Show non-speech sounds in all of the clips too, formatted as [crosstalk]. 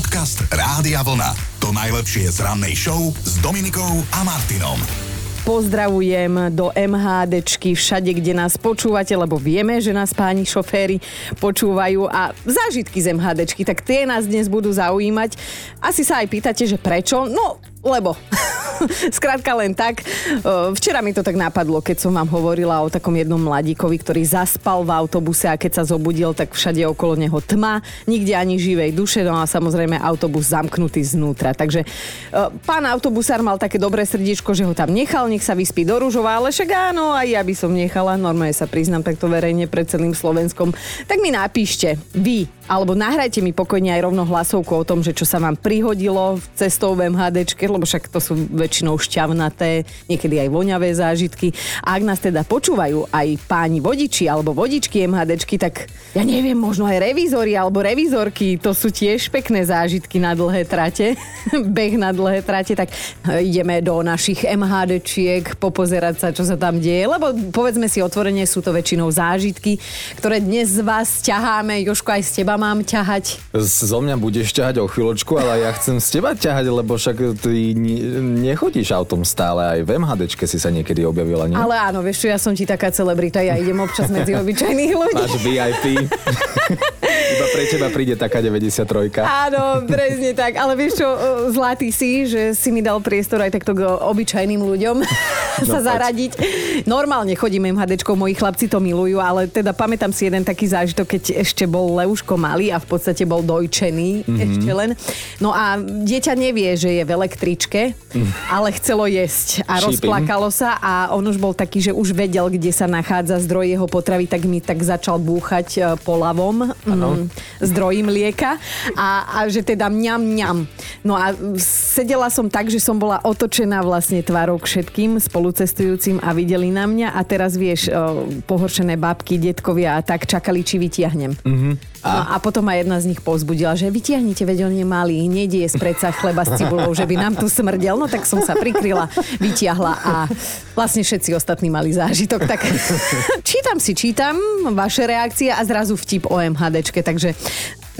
Podcast Rádia Vlna. To najlepšie z rannej show s Dominikou a Martinom. Pozdravujem do MHDčky všade, kde nás počúvate, lebo vieme, že nás páni šoféry počúvajú a zážitky z MHDčky, tak tie nás dnes budú zaujímať. Asi sa aj pýtate, že prečo? No, lebo [laughs] Skrátka len tak. Včera mi to tak napadlo, keď som vám hovorila o takom jednom mladíkovi, ktorý zaspal v autobuse a keď sa zobudil, tak všade okolo neho tma, nikde ani živej duše, no a samozrejme autobus zamknutý znútra. Takže pán autobusár mal také dobré srdiečko, že ho tam nechal, nech sa vyspí do Ružova, ale však áno, aj ja by som nechala, normálne sa priznám takto verejne pred celým Slovenskom. Tak mi napíšte, vy, alebo nahrajte mi pokojne aj rovno hlasovku o tom, že čo sa vám prihodilo v cestovnom HDčke, lebo však to sú väčšinou šťavnaté, niekedy aj voňavé zážitky. A ak nás teda počúvajú aj páni vodiči alebo vodičky MHDčky, tak ja neviem, možno aj revízory alebo revizorky, to sú tiež pekné zážitky na dlhé trate, [laughs] beh na dlhé trate, tak ideme do našich MHDčiek popozerať sa, čo sa tam deje, lebo povedzme si otvorene, sú to väčšinou zážitky, ktoré dnes z vás ťaháme. Joško, aj z teba mám ťahať? Zo mňa budeš ťahať o chvíľočku, ale ja chcem z teba ťahať, lebo však ty nechodíš autom stále, aj v MHDčke si sa niekedy objavila, nie? Ale áno, vieš čo, ja som ti taká celebrita, ja idem občas medzi obyčajných ľudí. Máš VIP. [laughs] Iba pre teba príde taká 93. Áno, presne tak. Ale vieš čo, zlatý si, že si mi dal priestor aj takto k obyčajným ľuďom [laughs] no, sa zaradiť. Normálne chodím MHDčkou, moji chlapci to milujú, ale teda pamätám si jeden taký zážitok, keď ešte bol Leuško malý a v podstate bol dojčený mm-hmm. ešte len. No a dieťa nevie, že je v električke, mm. ale chcelo jesť a Shipping. rozplakalo sa a on už bol taký, že už vedel, kde sa nachádza zdroj jeho potravy, tak mi tak začal búchať e, po lavom mm, zdroj mlieka a, a že teda mňam, mňam. No a sedela som tak, že som bola otočená vlastne tvárou k všetkým spolucestujúcim a videli na mňa a teraz vieš, e, pohoršené babky, detkovia a tak čakali, či vytiahnem. Mm-hmm. A? No a potom aj jedna z nich pozbudila, že vytiahnite, veď on je malý, nejde z predsa chleba s cibulou, že by nám tu smrdel. No tak som sa prikryla, vytiahla a vlastne všetci ostatní mali zážitok. Tak [laughs] čítam si, čítam vaše reakcie a zrazu vtip o MHDčke, takže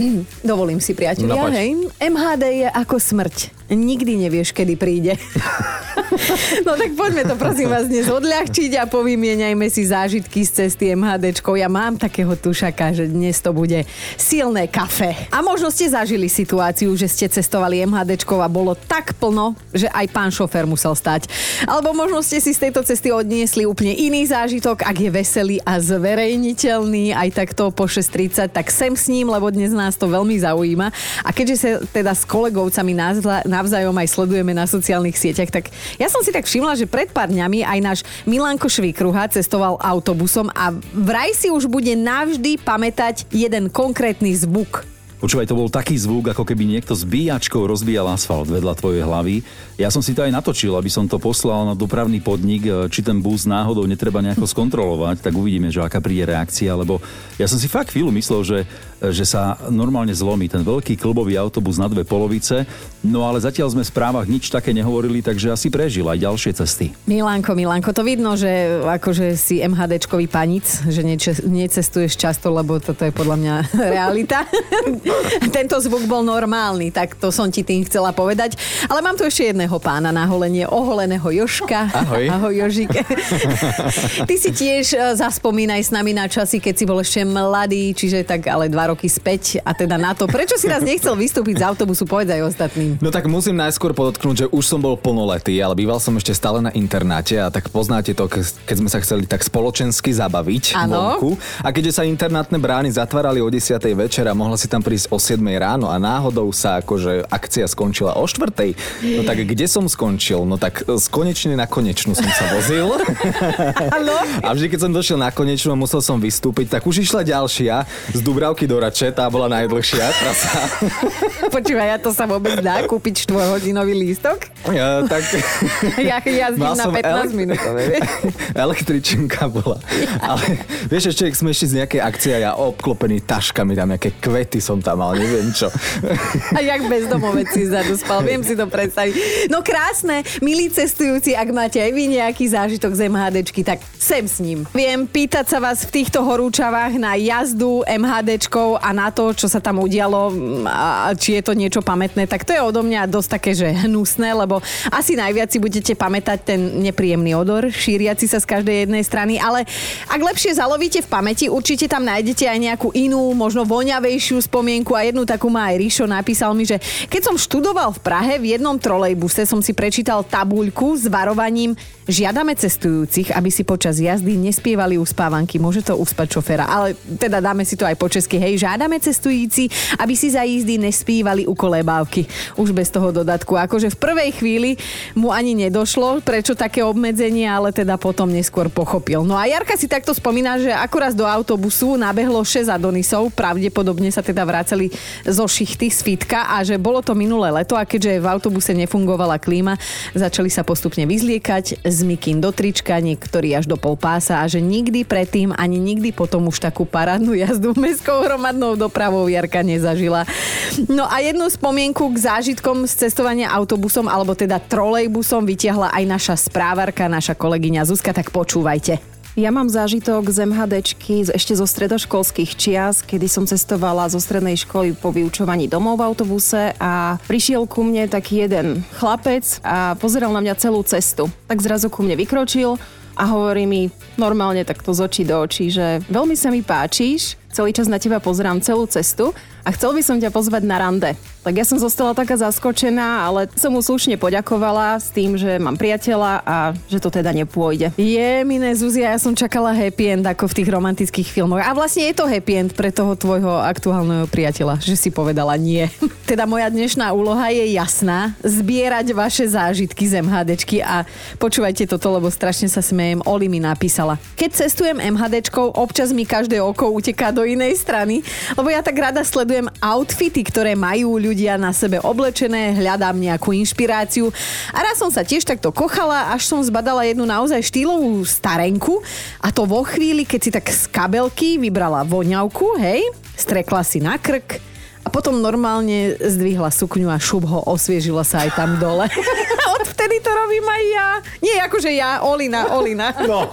[clears throat] dovolím si priateľia, no, hej. MHD je ako smrť nikdy nevieš, kedy príde. [laughs] [laughs] no tak poďme to prosím vás dnes odľahčiť a povymieňajme si zážitky z cesty MHDčkou. Ja mám takého tušaka, že dnes to bude silné kafe. A možno ste zažili situáciu, že ste cestovali MHDčkou a bolo tak plno, že aj pán šofér musel stať. Alebo možno ste si z tejto cesty odniesli úplne iný zážitok, ak je veselý a zverejniteľný, aj takto po 6.30, tak sem s ním, lebo dnes nás to veľmi zaujíma. A keďže sa teda s kolegovcami navzájom aj sledujeme na sociálnych sieťach, tak ja som si tak všimla, že pred pár dňami aj náš Milanko Švíkruha cestoval autobusom a vraj si už bude navždy pamätať jeden konkrétny zvuk Počúvaj, to bol taký zvuk, ako keby niekto s bíjačkou rozbíjal asfalt vedľa tvojej hlavy. Ja som si to aj natočil, aby som to poslal na dopravný podnik, e, či ten bus náhodou netreba nejako skontrolovať, tak uvidíme, že aká príde reakcia, lebo ja som si fakt chvíľu myslel, že, e, že sa normálne zlomí ten veľký klubový autobus na dve polovice, no ale zatiaľ sme v správach nič také nehovorili, takže asi prežil aj ďalšie cesty. Milánko, Milánko, to vidno, že akože si MHDčkový panic, že necestuješ často, lebo toto je podľa mňa [laughs] realita. [laughs] Tento zvuk bol normálny, tak to som ti tým chcela povedať. Ale mám tu ešte jedného pána na holenie, oholeného Joška. Ahoj. Ahoj Jožik. [laughs] Ty si tiež e, zaspomínaj s nami na časy, keď si bol ešte mladý, čiže tak ale dva roky späť a teda na to. Prečo si raz nechcel vystúpiť z autobusu, povedz aj ostatným. No tak musím najskôr podotknúť, že už som bol plnoletý, ale býval som ešte stále na internáte a tak poznáte to, keď sme sa chceli tak spoločensky zabaviť ano. vonku. A keďže sa internátne brány zatvárali o 10. večer a mohla si tam prísť o 7 ráno a náhodou sa akože akcia skončila o 4. No tak kde som skončil? No tak z konečne na konečnú som sa vozil. [laughs] a vždy, keď som došiel na konečnú a musel som vystúpiť, tak už išla ďalšia z Dubravky do Rače, tá bola najdlhšia trasa. [laughs] Počúvaj, ja to sa vôbec dá kúpiť 4 hodinový lístok? Ja, tak... [laughs] ja jazdím na 15 elek... minút. Električinka bola. Ale vieš, ešte, sme ešte z nejakej akcie, ja obklopený taškami, tam nejaké kvety som tam tam mal, neviem čo. A jak bezdomovec si zadu spal, viem si to predstaviť. No krásne, milí cestujúci, ak máte aj vy nejaký zážitok z MHDčky, tak sem s ním. Viem pýtať sa vás v týchto horúčavách na jazdu MHDčkou a na to, čo sa tam udialo a či je to niečo pamätné, tak to je odo mňa dosť také, že hnusné, lebo asi najviac si budete pamätať ten nepríjemný odor, šíriaci sa z každej jednej strany, ale ak lepšie zalovíte v pamäti, určite tam nájdete aj nejakú inú, možno voňavejšiu spomienku a jednu takú má aj Ríšo napísal mi, že keď som študoval v Prahe v jednom trolejbuse som si prečítal tabuľku s varovaním Žiadame cestujúcich, aby si počas jazdy nespievali uspávanky. Môže to uspať šoféra, ale teda dáme si to aj po česky. Hej, žiadame cestujúci, aby si za jízdy nespívali u kolébávky. Už bez toho dodatku. Akože v prvej chvíli mu ani nedošlo, prečo také obmedzenie, ale teda potom neskôr pochopil. No a Jarka si takto spomína, že akurát do autobusu nabehlo 6 Adonisov, pravdepodobne sa teda vraceli zo šichty z fitka a že bolo to minulé leto a keďže v autobuse nefungovala klíma, začali sa postupne vyzliekať, z mikín do trička, niektorí až do pol pása a že nikdy predtým ani nikdy potom už takú parádnu jazdu mestskou hromadnou dopravou Jarka nezažila. No a jednu spomienku k zážitkom z cestovania autobusom alebo teda trolejbusom vytiahla aj naša správarka, naša kolegyňa Zuzka, tak počúvajte. Ja mám zážitok z MHDčky ešte zo stredoškolských čias, kedy som cestovala zo strednej školy po vyučovaní domov v autobuse a prišiel ku mne taký jeden chlapec a pozeral na mňa celú cestu. Tak zrazu ku mne vykročil a hovorí mi normálne takto z očí do očí, že veľmi sa mi páčiš, celý čas na teba pozerám celú cestu a chcel by som ťa pozvať na rande. Tak ja som zostala taká zaskočená, ale som mu slušne poďakovala s tým, že mám priateľa a že to teda nepôjde. Je, miné Zuzia, ja som čakala happy end ako v tých romantických filmoch. A vlastne je to happy end pre toho tvojho aktuálneho priateľa, že si povedala nie. [laughs] teda moja dnešná úloha je jasná. Zbierať vaše zážitky z MHDčky a počúvajte toto, lebo strašne sa smejem. Oli mi napísala. Keď cestujem MHDčkou, občas mi každé oko uteká do inej strany, lebo ja tak rada sledujem outfity, ktoré majú ľudia na sebe oblečené, hľadám nejakú inšpiráciu. A raz som sa tiež takto kochala, až som zbadala jednu naozaj štýlovú starenku a to vo chvíli, keď si tak z kabelky vybrala voňavku, hej, strekla si na krk, a potom normálne zdvihla sukňu a šup ho osviežila sa aj tam dole. [laughs] Odvtedy to robím aj ja. Nie akože ja, Olina, Olina. No,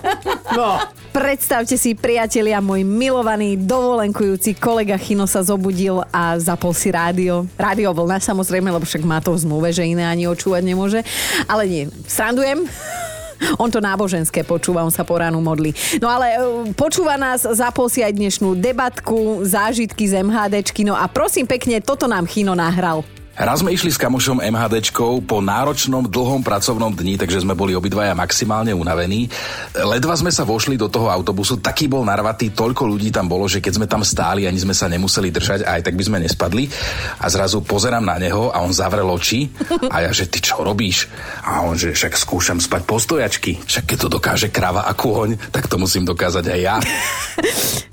no. Predstavte si, priatelia, môj milovaný dovolenkujúci kolega Chino sa zobudil a zapol si rádio. Rádio vlna samozrejme, lebo však má to v zmluve, že iné ani očúvať nemôže. Ale nie, srandujem. On to náboženské počúva, on sa po ránu modlí. No ale e, počúva nás, zapol si aj dnešnú debatku, zážitky z MHDčky, no a prosím pekne, toto nám Chino nahral. Raz sme išli s kamošom MHDčkou po náročnom dlhom pracovnom dni, takže sme boli obidvaja maximálne unavení. Ledva sme sa vošli do toho autobusu, taký bol narvatý, toľko ľudí tam bolo, že keď sme tam stáli, ani sme sa nemuseli držať, aj tak by sme nespadli. A zrazu pozerám na neho a on zavrel oči a ja, že ty čo robíš? A on, že však skúšam spať postojačky. Však keď to dokáže krava a kôň, tak to musím dokázať aj ja.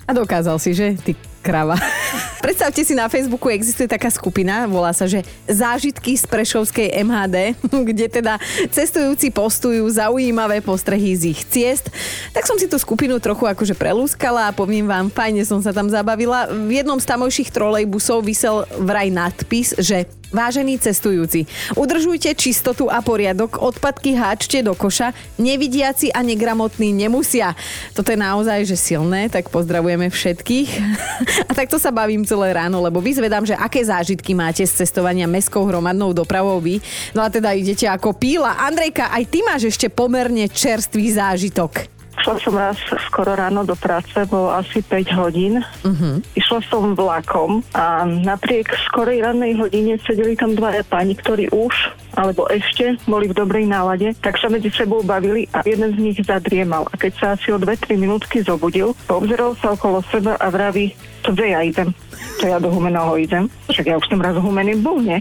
A dokázal si, že? Ty krava. [laughs] Predstavte si, na Facebooku existuje taká skupina, volá sa, že Zážitky z Prešovskej MHD, [laughs] kde teda cestujúci postujú zaujímavé postrehy z ich ciest. Tak som si tú skupinu trochu akože prelúskala a poviem vám, fajne som sa tam zabavila. V jednom z tamojších trolejbusov vysel vraj nadpis, že Vážení cestujúci, udržujte čistotu a poriadok, odpadky háčte do koša, nevidiaci a negramotní nemusia. Toto je naozaj že silné, tak pozdravujeme všetkých. [laughs] A takto sa bavím celé ráno, lebo vyzvedám, že aké zážitky máte z cestovania mestskou hromadnou dopravou vy. No a teda idete ako píla. Andrejka, aj ty máš ešte pomerne čerstvý zážitok. Šla som raz skoro ráno do práce, bolo asi 5 hodín. Uh-huh. Išla som vlakom a napriek skorej rannej hodine sedeli tam dvaja páni, ktorí už alebo ešte boli v dobrej nálade, tak sa medzi sebou bavili a jeden z nich zadriemal. A keď sa asi o 2-3 minútky zobudil, obzeral sa okolo seba a vraví, to kde ja idem? To ja do humeného idem. Však ja už som raz humený bol, nie?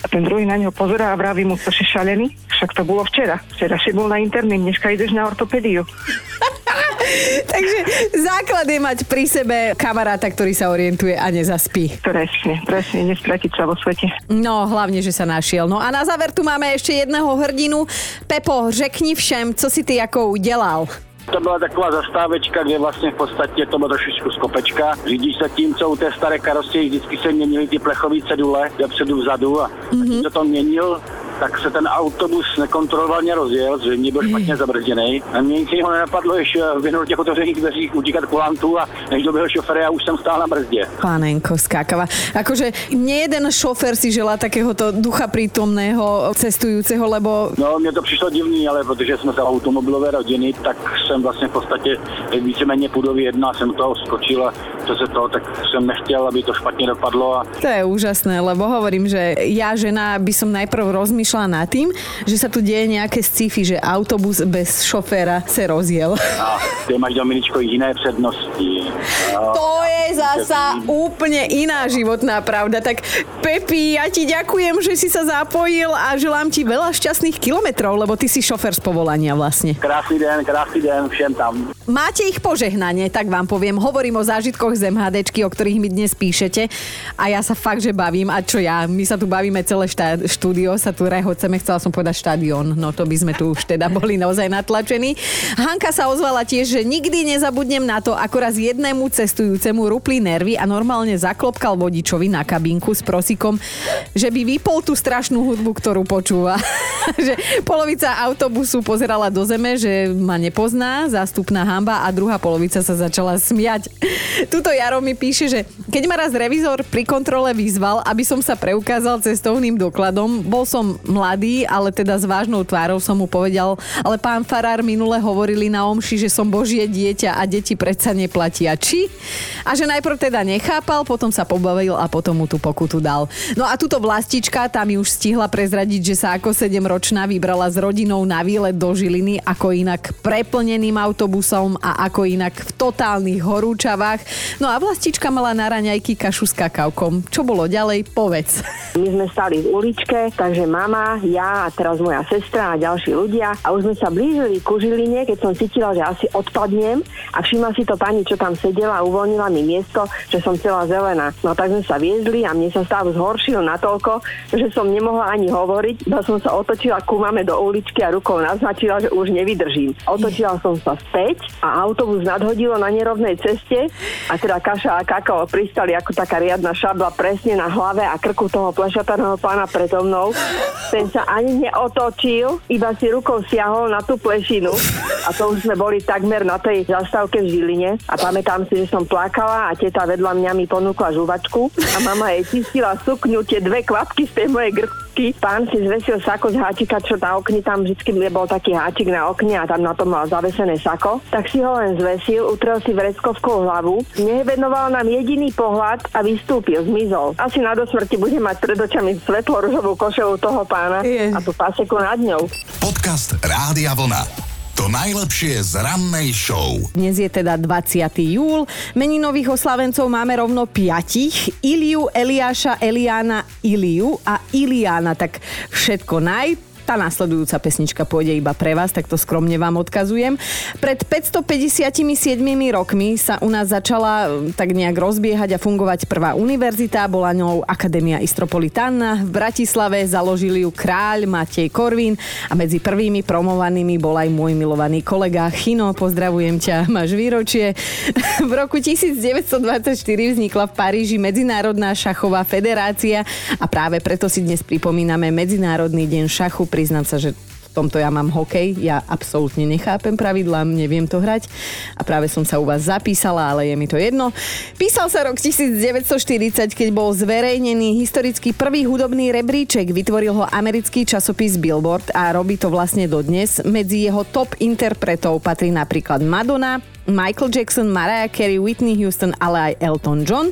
A ten druhý na neho pozerá a vraví mu, to si šalený? Však to bolo včera. Včera si bol na interným, dneska ideš na ortopédiu. [laughs] Takže základ je mať pri sebe kamaráta, ktorý sa orientuje a nezaspí. Presne, presne, nestratiť sa vo svete. No, hlavne, že sa našiel. No a na záver tu máme ešte jedného hrdinu. Pepo, řekni všem, co si ty ako udelal. To byla taková zastávečka, kde vlastně v podstatě to bylo trošičku skopečka. Řidič se tím, co u té staré karosie vždycky se měnily ty plechové cedule, dopředu vzadu a mm-hmm. to měnil, tak se ten autobus nekontrolovaně rozjel, zřejmě byl špatně zabrzděný. A mě nic jiného nenapadlo, než v jednou těch otevřených dveřích utíkat kulantu a než doběhl šofér, já už jsem stál na brzdě. Pánenko skákava. Akože nejeden šofér si želá takéhoto ducha prítomného cestujúceho, lebo... No, mně to přišlo divný, ale protože jsme se automobilové rodiny, tak jsem vlastně v podstatě víceméně půdový jedna, jsem toho skočil a to se toho, tak jsem nechtěl, aby to špatně dopadlo. A... To je úžasné, lebo hovorím, že ja, žena, by som najprv rozmýšľala nad tým, že sa tu deje nejaké sci-fi, že autobus bez šoféra se rozjel. A ty máš, Dominičko, jiné přednosti. No, To je zasa úplne iná životná pravda. Tak Pepi, ja ti ďakujem, že si sa zapojil a želám ti veľa šťastných kilometrov, lebo ty si šofer z povolania vlastne. Krásný den, krásný den všem tam. Máte ich požehnanie, tak vám poviem. Hovorím o zážitkoch z MHDčky, o ktorých mi dnes píšete. A ja sa fakt, že bavím. A čo ja? My sa tu bavíme celé štá- štúdio, sa tu rehoceme. Chcela som povedať štadión. No to by sme tu už teda boli naozaj natlačení. Hanka sa ozvala tiež, že nikdy nezabudnem na to, ako raz jednému cestujúcemu rupli nervy a normálne zaklopkal vodičovi na kabinku s prosikom, že by vypol tú strašnú hudbu, ktorú počúva. [laughs] že polovica autobusu pozerala do zeme, že ma nepozná, zástupná hamba a druhá polovica sa začala smiať. [laughs] Tuto Jaro mi píše, že keď ma raz revizor pri kontrole vyzval, aby som sa preukázal cestovným dokladom, bol som mladý, ale teda s vážnou tvárou som mu povedal, ale pán Farár minule hovorili na omši, že som božie dieťa a deti predsa neplatia. Či? A že najprv teda nechápal, potom sa pobavil a potom mu tú pokutu dal. No a túto vlastička, tá mi už stihla prezradiť, že sa ako 7-ročná vybrala s rodinou na výlet do Žiliny, ako inak preplneným autobusom a ako inak v totálnych horúčavách. No a vlastička mala na raňajky kašu s kakaukom. Čo bolo ďalej? Povedz. My sme stali v uličke, takže mama, ja a teraz moja sestra a ďalší ľudia a už sme sa blížili ku Žiline, keď som cítila, že asi odpadnem a všimla si to pani, čo tam sedela a uvoľnila mi miesto, že som celá zelená. No tak sme sa viezli a mne sa stav zhoršil natoľko, že som nemohla ani hovoriť, iba som sa otočila ku mame do uličky a rukou naznačila, že už nevydržím. Otočila som sa späť a autobus nadhodilo na nerovnej ceste a teda kaša a kakao pristali ako taká riadna šabla presne na hlave a krku toho plešataného pána predo mnou. Ten sa ani neotočil, iba si rukou siahol na tú plešinu a to už sme boli takmer na tej zastávke v Žiline a pamätám si, že som plakala teta vedľa mňa mi ponúkla žuvačku a mama jej čistila sukňu, tie dve kvapky z tej mojej grky. Pán si zvesil sako z háčika, čo na okni, tam vždy bol taký háčik na okne a tam na tom mal zavesené sako. Tak si ho len zvesil, utrel si vreckovskou hlavu, nevenoval nám jediný pohľad a vystúpil, zmizol. Asi na dosmrti bude mať pred očami svetlo ružovú košelu toho pána Je. a tú paseku nad ňou. Podcast Rádia Vlna. To najlepšie z rannej show. Dnes je teda 20. júl. Meninových oslavencov máme rovno piatich. Iliu, Eliáša, Eliána, Iliu a Iliána. Tak všetko naj. Tá následujúca pesnička pôjde iba pre vás, tak to skromne vám odkazujem. Pred 557 rokmi sa u nás začala e, tak nejak rozbiehať a fungovať prvá univerzita, bola ňou Akadémia Istropolitana. V Bratislave založili ju kráľ Matej Korvín a medzi prvými promovanými bol aj môj milovaný kolega Chino. Pozdravujem ťa, máš výročie. [laughs] V roku 1924 vznikla v Paríži Medzinárodná šachová federácia a práve preto si dnes pripomíname Medzinárodný deň šachu. Priznám sa, že v tomto ja mám hokej, ja absolútne nechápem pravidlá, neviem to hrať a práve som sa u vás zapísala, ale je mi to jedno. Písal sa rok 1940, keď bol zverejnený historický prvý hudobný rebríček, vytvoril ho americký časopis Billboard a robí to vlastne dodnes. Medzi jeho top interpretov patrí napríklad Madonna, Michael Jackson, Mariah Carey, Whitney Houston, ale aj Elton John.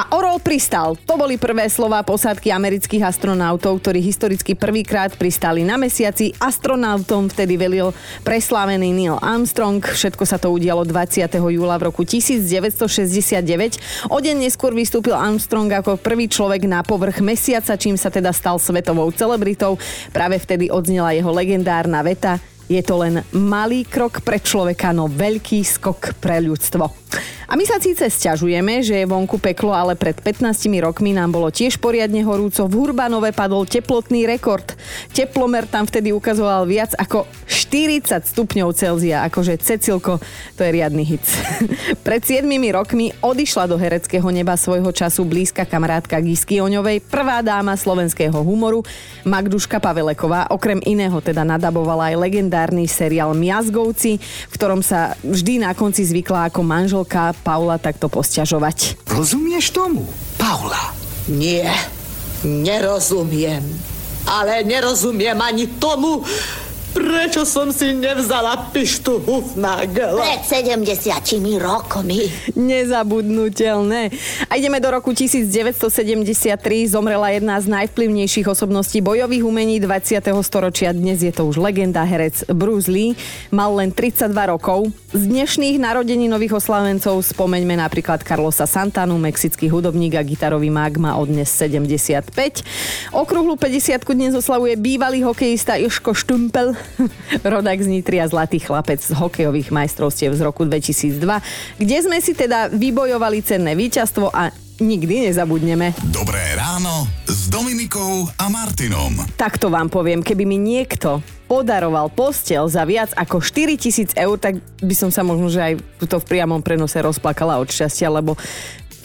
A Orol pristal. To boli prvé slová posádky amerických astronautov, ktorí historicky prvýkrát pristali na mesiaci. Astronautom vtedy velil preslávený Neil Armstrong. Všetko sa to udialo 20. júla v roku 1969. O deň neskôr vystúpil Armstrong ako prvý človek na povrch mesiaca, čím sa teda stal svetovou celebritou. Práve vtedy odznela jeho legendárna veta je to len malý krok pre človeka, no veľký skok pre ľudstvo. A my sa síce sťažujeme, že je vonku peklo, ale pred 15 rokmi nám bolo tiež poriadne horúco. V Hurbanove padol teplotný rekord. Teplomer tam vtedy ukazoval viac ako 40 stupňov Celzia. Akože Cecilko, to je riadny hit. [laughs] pred 7 rokmi odišla do hereckého neba svojho času blízka kamarátka Gisky Oňovej, prvá dáma slovenského humoru, Magduška Paveleková. Okrem iného teda nadabovala aj legendárny seriál Miazgovci, v ktorom sa vždy na konci zvykla ako manželka Paula takto posťažovať. Rozumieš tomu, Paula? Nie, nerozumiem. Ale nerozumiem ani tomu, Prečo som si nevzala pištu Hufnagel? Pred 70 rokmi. Nezabudnutelné. A ideme do roku 1973. Zomrela jedna z najvplyvnejších osobností bojových umení 20. storočia. Dnes je to už legenda herec Bruce Lee. Mal len 32 rokov. Z dnešných narodení nových oslavencov spomeňme napríklad Carlosa Santanu, mexický hudobník a gitarový mag má odnes 75. Okrúhlu 50 dnes oslavuje bývalý hokejista Joško Štumpel, [laughs] Rodak z Nitry a zlatý chlapec z hokejových majstrovstiev z roku 2002, kde sme si teda vybojovali cenné víťazstvo a nikdy nezabudneme. Dobré ráno s Dominikou a Martinom. Takto vám poviem, keby mi niekto podaroval postel za viac ako 4000 eur, tak by som sa možno, že aj to v priamom prenose rozplakala od šťastia, lebo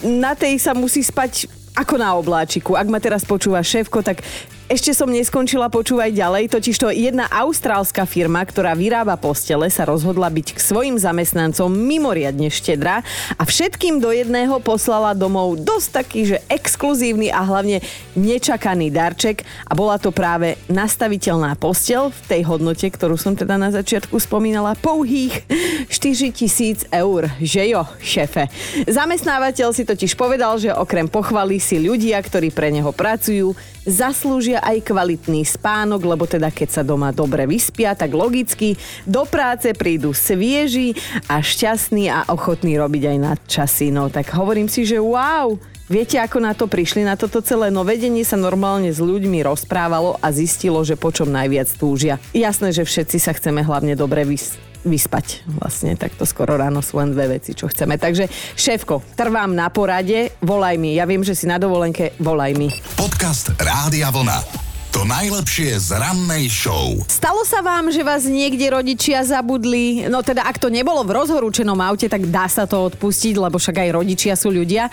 na tej sa musí spať ako na obláčiku. Ak ma teraz počúva šéfko, tak ešte som neskončila počúvať ďalej, totižto jedna austrálska firma, ktorá vyrába postele, sa rozhodla byť k svojim zamestnancom mimoriadne štedrá a všetkým do jedného poslala domov dosť taký, že exkluzívny a hlavne nečakaný darček a bola to práve nastaviteľná postel v tej hodnote, ktorú som teda na začiatku spomínala, pouhých 4 tisíc eur. Že jo, šefe. Zamestnávateľ si totiž povedal, že okrem pochvaly si ľudia, ktorí pre neho pracujú, zaslúžia aj kvalitný spánok, lebo teda keď sa doma dobre vyspia, tak logicky do práce prídu svieži a šťastní a ochotní robiť aj nadčasy. No tak hovorím si, že wow, Viete, ako na to prišli, na toto celé? No vedenie sa normálne s ľuďmi rozprávalo a zistilo, že po čom najviac túžia. Jasné, že všetci sa chceme hlavne dobre vys- vyspať. Vlastne takto skoro ráno sú len dve veci, čo chceme. Takže šéfko, trvám na porade, volaj mi. Ja viem, že si na dovolenke, volaj mi. Podcast Rádia Vlna. To najlepšie z rannej show. Stalo sa vám, že vás niekde rodičia zabudli? No teda, ak to nebolo v rozhorúčenom aute, tak dá sa to odpustiť, lebo však aj rodičia sú ľudia.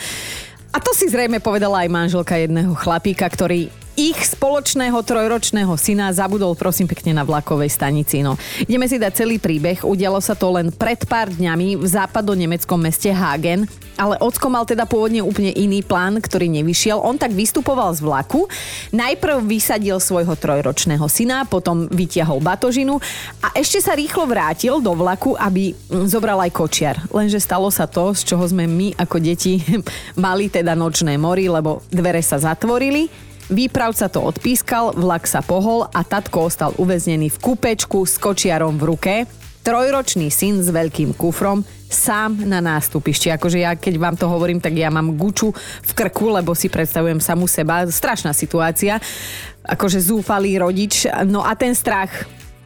A to si zrejme povedala aj manželka jedného chlapíka, ktorý ich spoločného trojročného syna zabudol prosím pekne na vlakovej stanici. No. Ideme si dať celý príbeh. Udialo sa to len pred pár dňami v západo-nemeckom meste Hagen. Ale ocko mal teda pôvodne úplne iný plán, ktorý nevyšiel. On tak vystupoval z vlaku. Najprv vysadil svojho trojročného syna, potom vytiahol batožinu a ešte sa rýchlo vrátil do vlaku, aby zobral aj kočiar. Lenže stalo sa to, z čoho sme my ako deti [laughs] mali teda nočné mori, lebo dvere sa zatvorili Výpravca to odpískal, vlak sa pohol a tatko ostal uväznený v kúpečku s kočiarom v ruke. Trojročný syn s veľkým kufrom sám na nástupišti. Akože ja, keď vám to hovorím, tak ja mám guču v krku, lebo si predstavujem samú seba. Strašná situácia. Akože zúfalý rodič. No a ten strach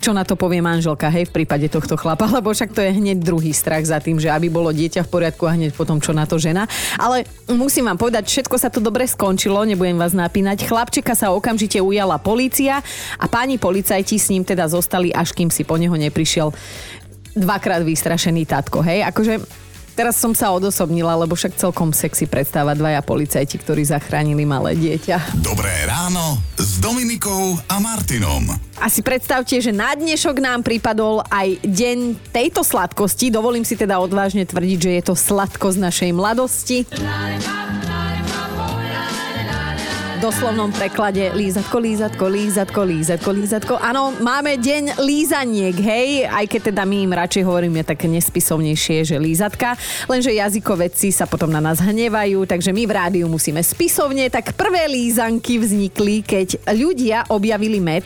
čo na to povie manželka, hej, v prípade tohto chlapa, [laughs] lebo však to je hneď druhý strach za tým, že aby bolo dieťa v poriadku a hneď potom čo na to žena. Ale musím vám povedať, všetko sa to dobre skončilo, nebudem vás napínať. Chlapčeka sa okamžite ujala polícia a páni policajti s ním teda zostali, až kým si po neho neprišiel dvakrát vystrašený tatko, hej. Akože Teraz som sa odosobnila, lebo však celkom sexy predstava dvaja policajti, ktorí zachránili malé dieťa. Dobré ráno s Dominikou a Martinom. A si predstavte, že na dnešok nám pripadol aj deň tejto sladkosti. Dovolím si teda odvážne tvrdiť, že je to sladkosť našej mladosti doslovnom preklade lízatko, lízatko, lízatko, lízatko, lízatko. Áno, máme deň lízaniek, hej, aj keď teda my im radšej hovoríme také nespisovnejšie, že lízatka, lenže jazykovedci sa potom na nás hnevajú, takže my v rádiu musíme spisovne, tak prvé lízanky vznikli, keď ľudia objavili med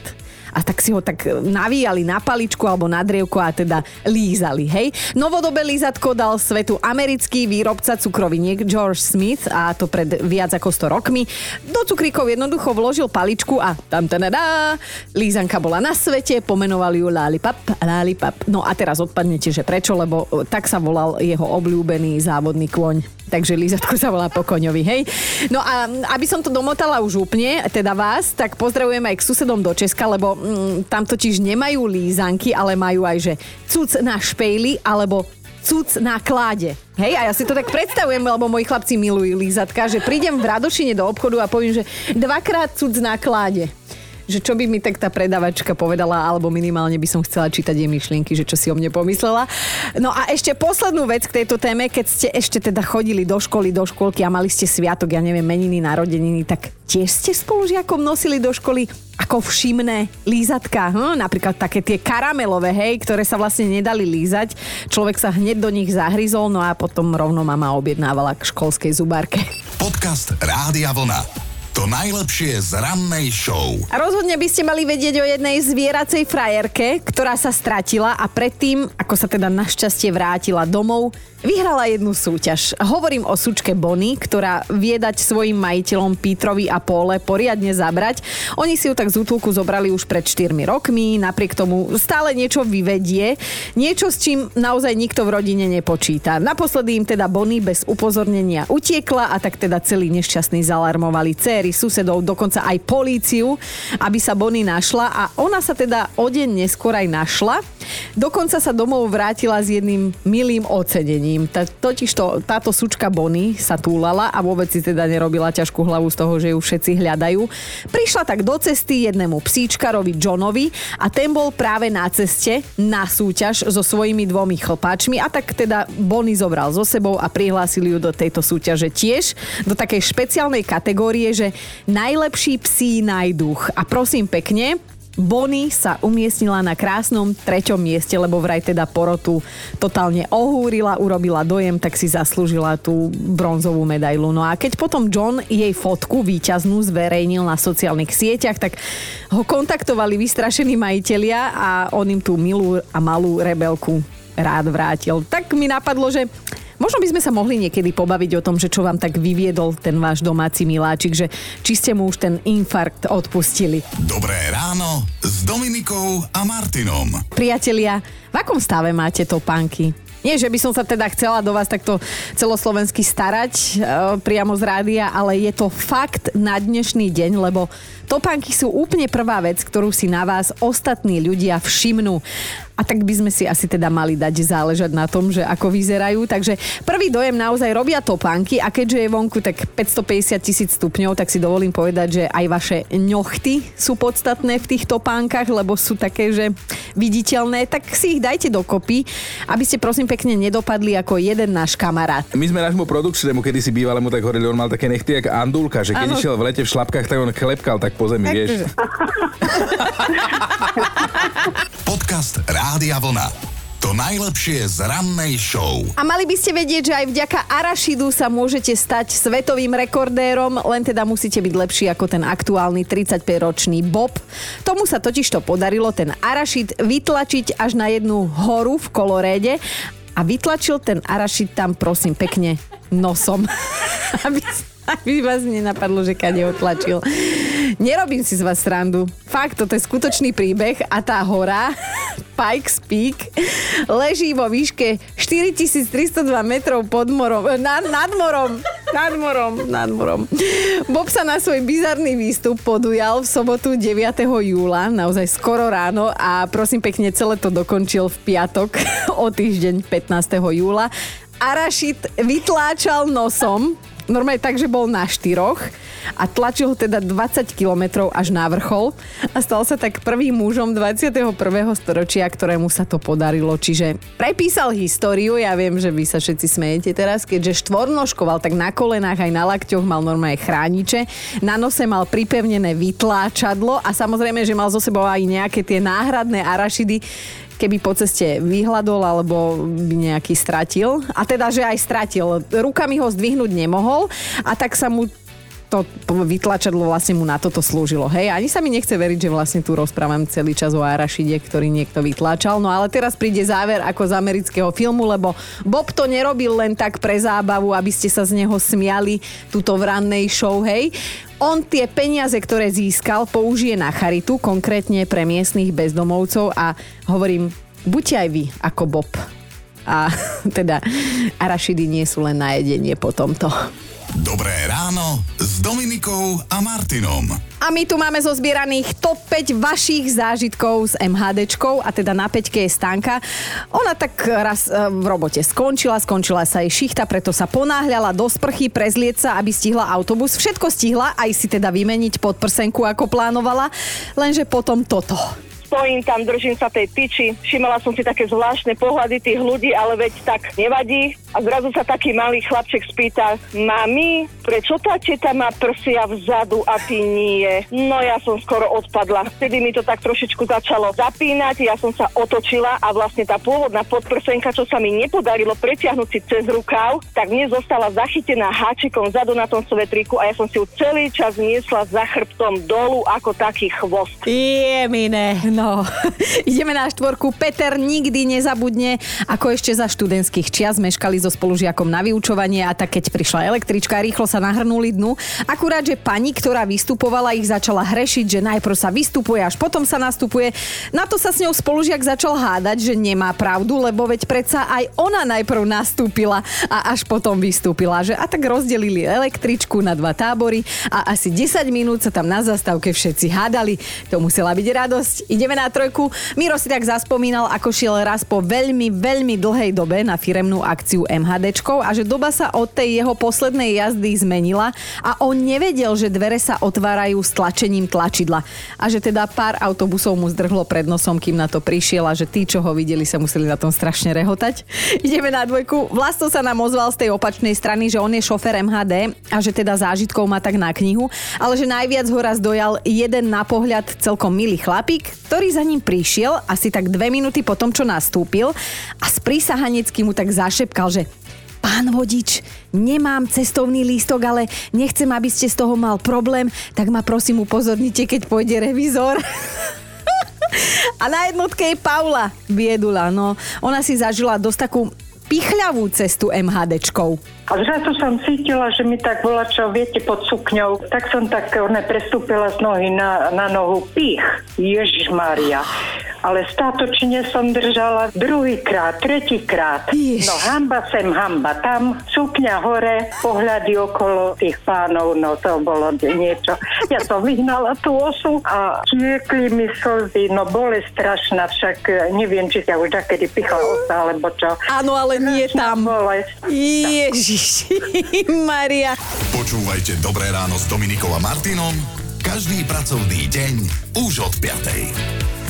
a tak si ho tak navíjali na paličku alebo na drievko a teda lízali, hej. Novodobé lízatko dal svetu americký výrobca cukroviniek George Smith a to pred viac ako 100 rokmi. Do cukríkov jednoducho vložil paličku a tam tenadá, lízanka bola na svete, pomenovali ju Lollipop, Lollipop. No a teraz odpadnete, že prečo, lebo e, tak sa volal jeho obľúbený závodný kôň. Takže lízatko sa volá po koňovi, hej. No a aby som to domotala už úplne, teda vás, tak pozdravujem aj k susedom do Česka, lebo tam totiž nemajú lízanky, ale majú aj, že cuc na špejli, alebo cuc na kláde. Hej, a ja si to tak predstavujem, lebo moji chlapci milujú lízatka, že prídem v Radošine do obchodu a poviem, že dvakrát cuc na kláde že čo by mi tak tá predavačka povedala, alebo minimálne by som chcela čítať jej myšlienky, že čo si o mne pomyslela. No a ešte poslednú vec k tejto téme, keď ste ešte teda chodili do školy, do školky a mali ste sviatok, ja neviem, meniny, narodeniny, tak tiež ste spolužiakom nosili do školy ako všimné lízatka, hm? napríklad také tie karamelové, hej, ktoré sa vlastne nedali lízať. Človek sa hneď do nich zahryzol, no a potom rovno mama objednávala k školskej zubárke. Podcast Rádia Vlna. To najlepšie z rannej show. Rozhodne by ste mali vedieť o jednej zvieracej frajerke, ktorá sa stratila a predtým, ako sa teda našťastie vrátila domov, vyhrala jednu súťaž. Hovorím o sučke Bonnie, ktorá vie dať svojim majiteľom Pítrovi a Pole poriadne zabrať. Oni si ju tak z útulku zobrali už pred 4 rokmi, napriek tomu stále niečo vyvedie, niečo s čím naozaj nikto v rodine nepočíta. Naposledy im teda Bonnie bez upozornenia utiekla a tak teda celý nešťastný zalarmovali céry, susedov, dokonca aj políciu, aby sa Bonnie našla a ona sa teda o deň neskôr aj našla. Dokonca sa domov vrátila s jedným milým ocenením. Totiž to, táto sučka Bonnie sa túlala a vôbec si teda nerobila ťažkú hlavu z toho, že ju všetci hľadajú. Prišla tak do cesty jednému psíčkarovi Johnovi a ten bol práve na ceste na súťaž so svojimi dvomi chlpáčmi a tak teda Bonnie zobral so sebou a prihlásil ju do tejto súťaže tiež do takej špeciálnej kategórie, že najlepší psí najduch. A prosím pekne, Bonnie sa umiestnila na krásnom treťom mieste, lebo vraj teda porotu totálne ohúrila, urobila dojem, tak si zaslúžila tú bronzovú medailu. No a keď potom John jej fotku víťaznú zverejnil na sociálnych sieťach, tak ho kontaktovali vystrašení majiteľia a on im tú milú a malú rebelku rád vrátil. Tak mi napadlo, že Možno by sme sa mohli niekedy pobaviť o tom, že čo vám tak vyviedol ten váš domáci miláčik, že či ste mu už ten infarkt odpustili. Dobré ráno s Dominikou a Martinom. Priatelia, v akom stave máte topánky? Nie, že by som sa teda chcela do vás takto celoslovensky starať e, priamo z rádia, ale je to fakt na dnešný deň, lebo topánky sú úplne prvá vec, ktorú si na vás ostatní ľudia všimnú. A tak by sme si asi teda mali dať záležať na tom, že ako vyzerajú. Takže prvý dojem naozaj robia topánky a keďže je vonku tak 550 tisíc stupňov, tak si dovolím povedať, že aj vaše ňochty sú podstatné v tých topánkach, lebo sú také, že viditeľné, tak si ich dajte dokopy, aby ste prosím pekne nedopadli ako jeden náš kamarát. My sme nášmu produkčnému, kedy si bývalému tak hovorili, on mal také nechty jak andulka, že keď ano. išiel v lete v šlapkách, tak on klepkal tak po zemi, tak, vieš. [laughs] Podcast Rádia Vlna. To najlepšie z rannej show. A mali by ste vedieť, že aj vďaka Arašidu sa môžete stať svetovým rekordérom, len teda musíte byť lepší ako ten aktuálny 35-ročný Bob. Tomu sa totiž to podarilo ten Arašid vytlačiť až na jednu horu v Koloréde a vytlačil ten Arašid tam prosím pekne nosom. [laughs] aby, aby vás nenapadlo, že kade otlačil. Nerobím si z vás srandu. Fakt, toto je skutočný príbeh a tá hora, [laughs] Pikes Peak, leží vo výške 4302 metrov pod morom, eh, nad, nad morom, nad morom, nad morom. Bob sa na svoj bizarný výstup podujal v sobotu 9. júla, naozaj skoro ráno a prosím pekne celé to dokončil v piatok [laughs] o týždeň 15. júla. Arašit vytláčal nosom normálne tak, že bol na štyroch a tlačil ho teda 20 kilometrov až na vrchol a stal sa tak prvým mužom 21. storočia, ktorému sa to podarilo. Čiže prepísal históriu, ja viem, že vy sa všetci smejete teraz, keďže štvornoškoval, tak na kolenách aj na lakťoch mal normálne chrániče, na nose mal pripevnené vytláčadlo a samozrejme, že mal zo sebou aj nejaké tie náhradné arašidy, keby po ceste vyhľadol alebo by nejaký stratil. A teda, že aj stratil. Rukami ho zdvihnúť nemohol a tak sa mu to vytlačadlo vlastne mu na toto slúžilo. Hej, ani sa mi nechce veriť, že vlastne tu rozprávam celý čas o Arašide, ktorý niekto vytlačal. No ale teraz príde záver ako z amerického filmu, lebo Bob to nerobil len tak pre zábavu, aby ste sa z neho smiali túto v rannej show, hej. On tie peniaze, ktoré získal, použije na charitu, konkrétne pre miestnych bezdomovcov a hovorím, buďte aj vy ako Bob. A [laughs] teda arašidy nie sú len na jedenie po tomto. Dobré ráno s Dominikou a Martinom. A my tu máme zozbieraných top 5 vašich zážitkov s MHDčkou a teda na 5 je Stanka. Ona tak raz e, v robote skončila, skončila sa jej šichta, preto sa ponáhľala do sprchy, prezlieť sa, aby stihla autobus. Všetko stihla, aj si teda vymeniť podprsenku, ako plánovala, lenže potom toto stojím tam, držím sa tej tyči. Všimala som si také zvláštne pohľady tých ľudí, ale veď tak nevadí. A zrazu sa taký malý chlapček spýta, mami, prečo tá teta má prsia vzadu a ty nie? No ja som skoro odpadla. Vtedy mi to tak trošičku začalo zapínať, ja som sa otočila a vlastne tá pôvodná podprsenka, čo sa mi nepodarilo pretiahnuť si cez rukáv, tak mne zostala zachytená háčikom vzadu na tom svetriku a ja som si ju celý čas niesla za chrbtom dolu ako taký chvost. Je, mine, no. [laughs] Ideme na štvorku. Peter nikdy nezabudne, ako ešte za študentských čias meškali so spolužiakom na vyučovanie a tak keď prišla električka, rýchlo sa nahrnuli dnu. Akurát, že pani, ktorá vystupovala, ich začala hrešiť, že najprv sa vystupuje, až potom sa nastupuje. Na to sa s ňou spolužiak začal hádať, že nemá pravdu, lebo veď predsa aj ona najprv nastúpila a až potom vystúpila. Že a tak rozdelili električku na dva tábory a asi 10 minút sa tam na zastávke všetci hádali. To musela byť radosť. Ideme na trojku. Miro si tak zaspomínal, ako šiel raz po veľmi, veľmi dlhej dobe na firemnú akciu MHDčkou a že doba sa od tej jeho poslednej jazdy zmenila a on nevedel, že dvere sa otvárajú s tlačením tlačidla a že teda pár autobusov mu zdrhlo pred nosom, kým na to prišiel a že tí, čo ho videli, sa museli na tom strašne rehotať. [laughs] Ideme na dvojku. Vlasto sa nám ozval z tej opačnej strany, že on je šofer MHD a že teda zážitkov má tak na knihu, ale že najviac ho raz dojal jeden na pohľad celkom milý chlapík, ktorý za ním prišiel asi tak dve minúty po tom, čo nastúpil a sprísahanecky mu tak zašepkal, že Pán vodič, nemám cestovný lístok, ale nechcem, aby ste z toho mal problém, tak ma prosím upozornite, keď pôjde revizor. [laughs] A na jednotke je Paula Biedula. No, ona si zažila dosť takú pichľavú cestu MHDčkou. A zrazu som cítila, že mi tak bola čo, viete, pod sukňou. Tak som tak ne, prestúpila z nohy na, na nohu. Pich, Ježiš Maria ale státočne som držala druhýkrát, tretíkrát. No hamba sem, hamba tam, sukňa hore, pohľady okolo tých pánov, no to bolo niečo. Ja som vyhnala tú osu a tiekli mi slzy, no boli strašná, však neviem, či ťa už takedy pichla osa, alebo čo. Áno, ale nie tam. Ježiš, [laughs] Maria. Počúvajte Dobré ráno s Dominikom a Martinom každý pracovný deň už od 5.